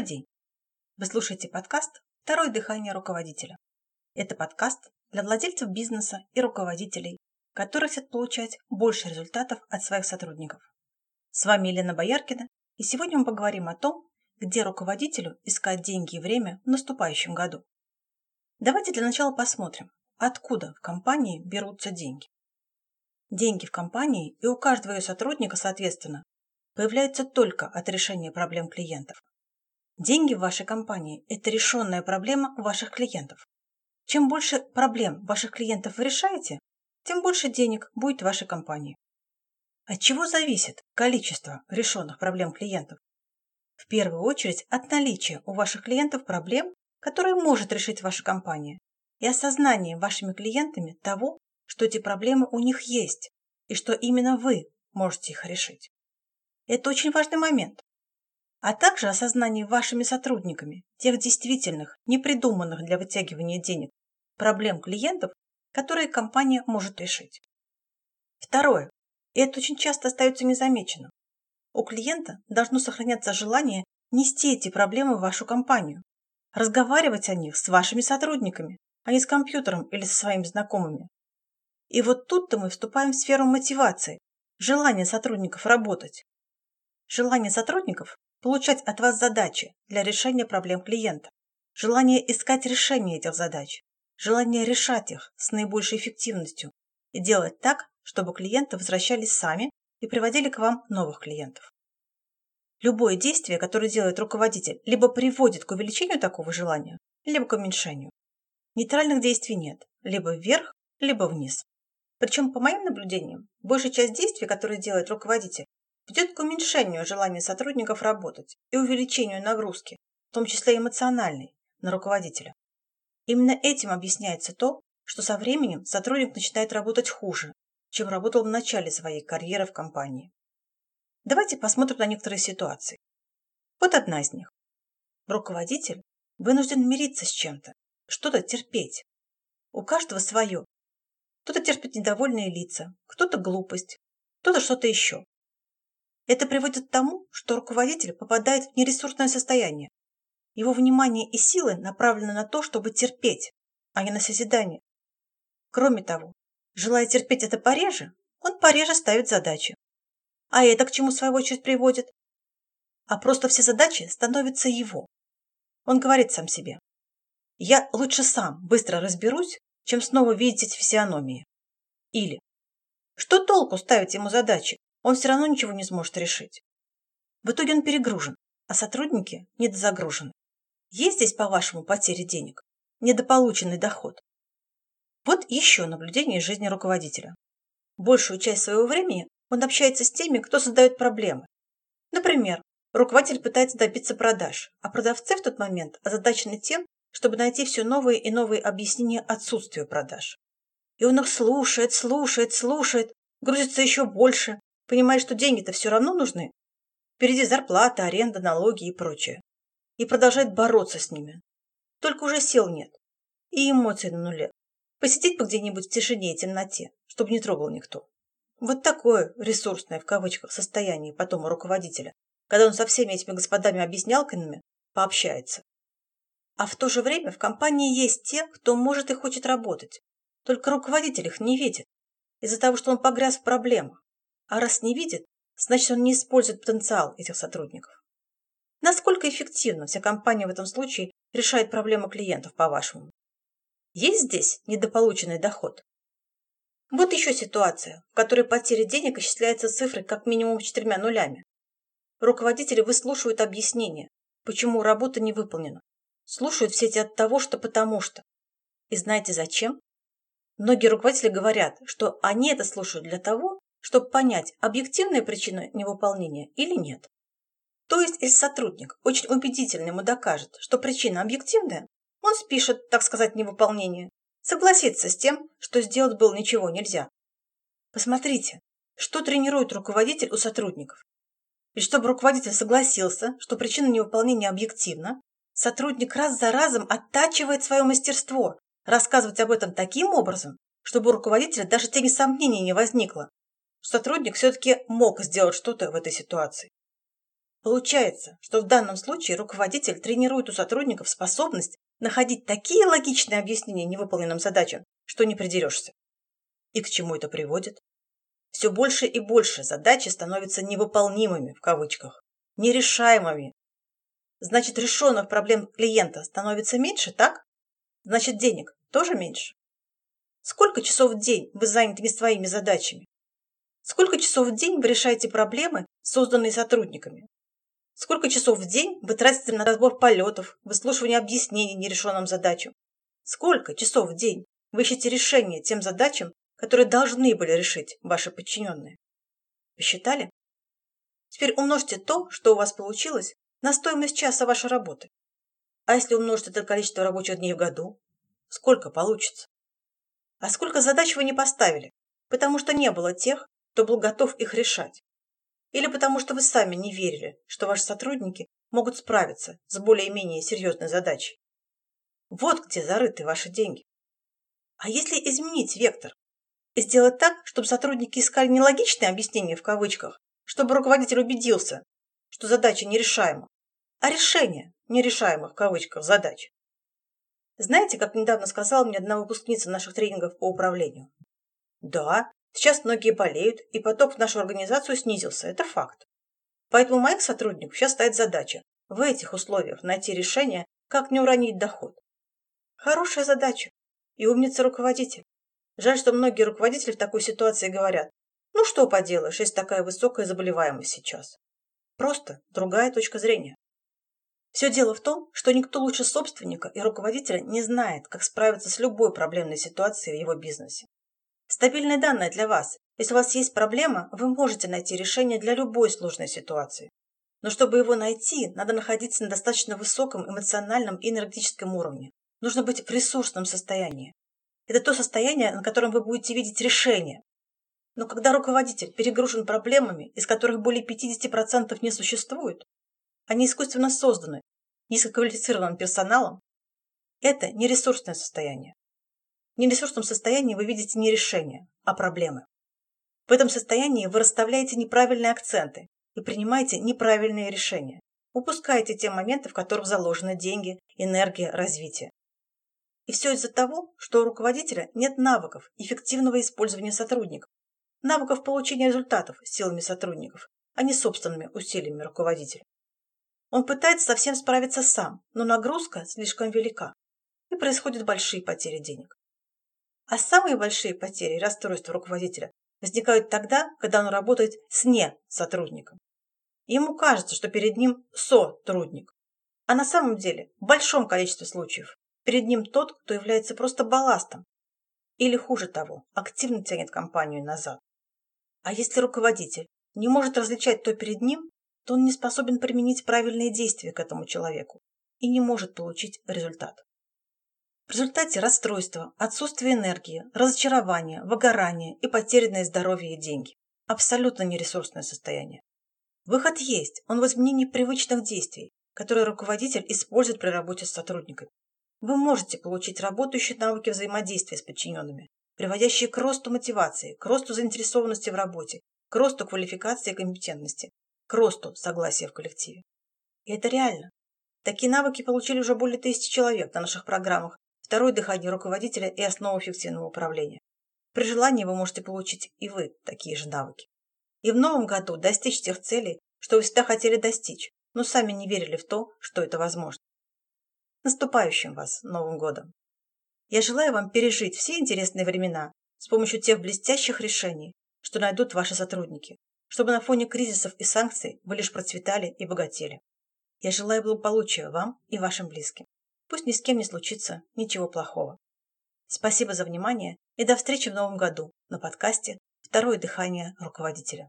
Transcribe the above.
Добрый день! Вы слушаете подкаст «Второе дыхание руководителя». Это подкаст для владельцев бизнеса и руководителей, которые хотят получать больше результатов от своих сотрудников. С вами Елена Бояркина, и сегодня мы поговорим о том, где руководителю искать деньги и время в наступающем году. Давайте для начала посмотрим, откуда в компании берутся деньги. Деньги в компании и у каждого ее сотрудника, соответственно, появляются только от решения проблем клиентов. Деньги в вашей компании – это решенная проблема ваших клиентов. Чем больше проблем ваших клиентов вы решаете, тем больше денег будет в вашей компании. От чего зависит количество решенных проблем клиентов? В первую очередь от наличия у ваших клиентов проблем, которые может решить ваша компания, и осознания вашими клиентами того, что эти проблемы у них есть, и что именно вы можете их решить. Это очень важный момент, а также осознание вашими сотрудниками тех действительных, непридуманных для вытягивания денег проблем клиентов, которые компания может решить. Второе. И это очень часто остается незамеченным. У клиента должно сохраняться желание нести эти проблемы в вашу компанию, разговаривать о них с вашими сотрудниками, а не с компьютером или со своими знакомыми. И вот тут-то мы вступаем в сферу мотивации, желания сотрудников работать. Желание сотрудников получать от вас задачи для решения проблем клиента, желание искать решение этих задач, желание решать их с наибольшей эффективностью и делать так, чтобы клиенты возвращались сами и приводили к вам новых клиентов. Любое действие, которое делает руководитель, либо приводит к увеличению такого желания, либо к уменьшению. Нейтральных действий нет, либо вверх, либо вниз. Причем, по моим наблюдениям, большая часть действий, которые делает руководитель, ведет к уменьшению желания сотрудников работать и увеличению нагрузки, в том числе эмоциональной, на руководителя. Именно этим объясняется то, что со временем сотрудник начинает работать хуже, чем работал в начале своей карьеры в компании. Давайте посмотрим на некоторые ситуации. Вот одна из них. Руководитель вынужден мириться с чем-то, что-то терпеть. У каждого свое. Кто-то терпит недовольные лица, кто-то глупость, кто-то что-то еще. Это приводит к тому, что руководитель попадает в нересурсное состояние. Его внимание и силы направлены на то, чтобы терпеть, а не на созидание. Кроме того, желая терпеть это пореже, он пореже ставит задачи. А это к чему, в свою очередь, приводит? А просто все задачи становятся его. Он говорит сам себе. Я лучше сам быстро разберусь, чем снова видеть физиономии. Или что толку ставить ему задачи, он все равно ничего не сможет решить. В итоге он перегружен, а сотрудники недозагружены. Есть здесь, по-вашему, потери денег? Недополученный доход? Вот еще наблюдение из жизни руководителя. Большую часть своего времени он общается с теми, кто создает проблемы. Например, руководитель пытается добиться продаж, а продавцы в тот момент озадачены тем, чтобы найти все новые и новые объяснения отсутствию продаж. И он их слушает, слушает, слушает, грузится еще больше, Понимает, что деньги-то все равно нужны. Впереди зарплата, аренда, налоги и прочее. И продолжает бороться с ними. Только уже сил нет. И эмоций на нуле. Посидеть бы где-нибудь в тишине и темноте, чтобы не трогал никто. Вот такое ресурсное в кавычках состояние потом у руководителя, когда он со всеми этими господами объяснялками пообщается. А в то же время в компании есть те, кто может и хочет работать. Только руководитель их не видит, из-за того, что он погряз в проблемах. А раз не видит, значит он не использует потенциал этих сотрудников. Насколько эффективно вся компания в этом случае решает проблемы клиентов, по-вашему? Есть здесь недополученный доход? Вот еще ситуация, в которой потеря денег исчисляется цифрой как минимум четырьмя нулями. Руководители выслушивают объяснения, почему работа не выполнена. Слушают все эти от того, что потому что. И знаете зачем? Многие руководители говорят, что они это слушают для того, чтобы понять, объективная причина невыполнения или нет. То есть, если сотрудник очень убедительно ему докажет, что причина объективная, он спишет, так сказать, невыполнение, согласится с тем, что сделать было ничего нельзя. Посмотрите, что тренирует руководитель у сотрудников. И чтобы руководитель согласился, что причина невыполнения объективна, сотрудник раз за разом оттачивает свое мастерство, рассказывать об этом таким образом, чтобы у руководителя даже тени сомнений не возникло, сотрудник все-таки мог сделать что-то в этой ситуации. Получается, что в данном случае руководитель тренирует у сотрудников способность находить такие логичные объяснения невыполненным задачам, что не придерешься. И к чему это приводит? Все больше и больше задачи становятся невыполнимыми, в кавычках, нерешаемыми. Значит, решенных проблем клиента становится меньше, так? Значит, денег тоже меньше. Сколько часов в день вы заняты своими задачами? Сколько часов в день вы решаете проблемы, созданные сотрудниками? Сколько часов в день вы тратите на разбор полетов, выслушивание объяснений нерешенным задачам? Сколько часов в день вы ищете решение тем задачам, которые должны были решить ваши подчиненные? Посчитали? Теперь умножьте то, что у вас получилось, на стоимость часа вашей работы. А если умножить это количество рабочих дней в году, сколько получится? А сколько задач вы не поставили, потому что не было тех, кто был готов их решать? Или потому что вы сами не верили, что ваши сотрудники могут справиться с более-менее серьезной задачей. Вот где зарыты ваши деньги. А если изменить вектор сделать так, чтобы сотрудники искали не логичные объяснения в кавычках, чтобы руководитель убедился, что задача нерешаема, а решение нерешаемых в кавычках задач. Знаете, как недавно сказала мне одна выпускница наших тренингов по управлению? Да, Сейчас многие болеют, и поток в нашу организацию снизился. Это факт. Поэтому у моих сотрудников сейчас стоит задача в этих условиях найти решение, как не уронить доход. Хорошая задача. И умница руководитель. Жаль, что многие руководители в такой ситуации говорят, ну что поделаешь, есть такая высокая заболеваемость сейчас. Просто другая точка зрения. Все дело в том, что никто лучше собственника и руководителя не знает, как справиться с любой проблемной ситуацией в его бизнесе. Стабильные данные для вас. Если у вас есть проблема, вы можете найти решение для любой сложной ситуации. Но чтобы его найти, надо находиться на достаточно высоком эмоциональном и энергетическом уровне. Нужно быть в ресурсном состоянии. Это то состояние, на котором вы будете видеть решение. Но когда руководитель перегружен проблемами, из которых более 50% не существует, они искусственно созданы низкоквалифицированным персоналом, это не ресурсное состояние. В нересурсном состоянии вы видите не решение, а проблемы. В этом состоянии вы расставляете неправильные акценты и принимаете неправильные решения. Упускаете те моменты, в которых заложены деньги, энергия, развитие. И все из-за того, что у руководителя нет навыков эффективного использования сотрудников, навыков получения результатов силами сотрудников, а не собственными усилиями руководителя. Он пытается совсем справиться сам, но нагрузка слишком велика, и происходят большие потери денег. А самые большие потери и расстройства руководителя возникают тогда, когда он работает с не сотрудником. Ему кажется, что перед ним сотрудник. А на самом деле, в большом количестве случаев, перед ним тот, кто является просто балластом. Или хуже того, активно тянет компанию назад. А если руководитель не может различать то перед ним, то он не способен применить правильные действия к этому человеку и не может получить результат. В результате расстройства, отсутствие энергии, разочарование, выгорание и потерянное здоровье и деньги. Абсолютно нересурсное состояние. Выход есть, он в изменении привычных действий, которые руководитель использует при работе с сотрудниками. Вы можете получить работающие навыки взаимодействия с подчиненными, приводящие к росту мотивации, к росту заинтересованности в работе, к росту квалификации и компетентности, к росту согласия в коллективе. И это реально. Такие навыки получили уже более тысячи человек на наших программах второе дыхание руководителя и основа эффективного управления. При желании вы можете получить и вы такие же навыки. И в новом году достичь тех целей, что вы всегда хотели достичь, но сами не верили в то, что это возможно. Наступающим вас Новым годом! Я желаю вам пережить все интересные времена с помощью тех блестящих решений, что найдут ваши сотрудники, чтобы на фоне кризисов и санкций вы лишь процветали и богатели. Я желаю благополучия вам и вашим близким. Пусть ни с кем не случится ничего плохого. Спасибо за внимание и до встречи в новом году на подкасте «Второе дыхание руководителя».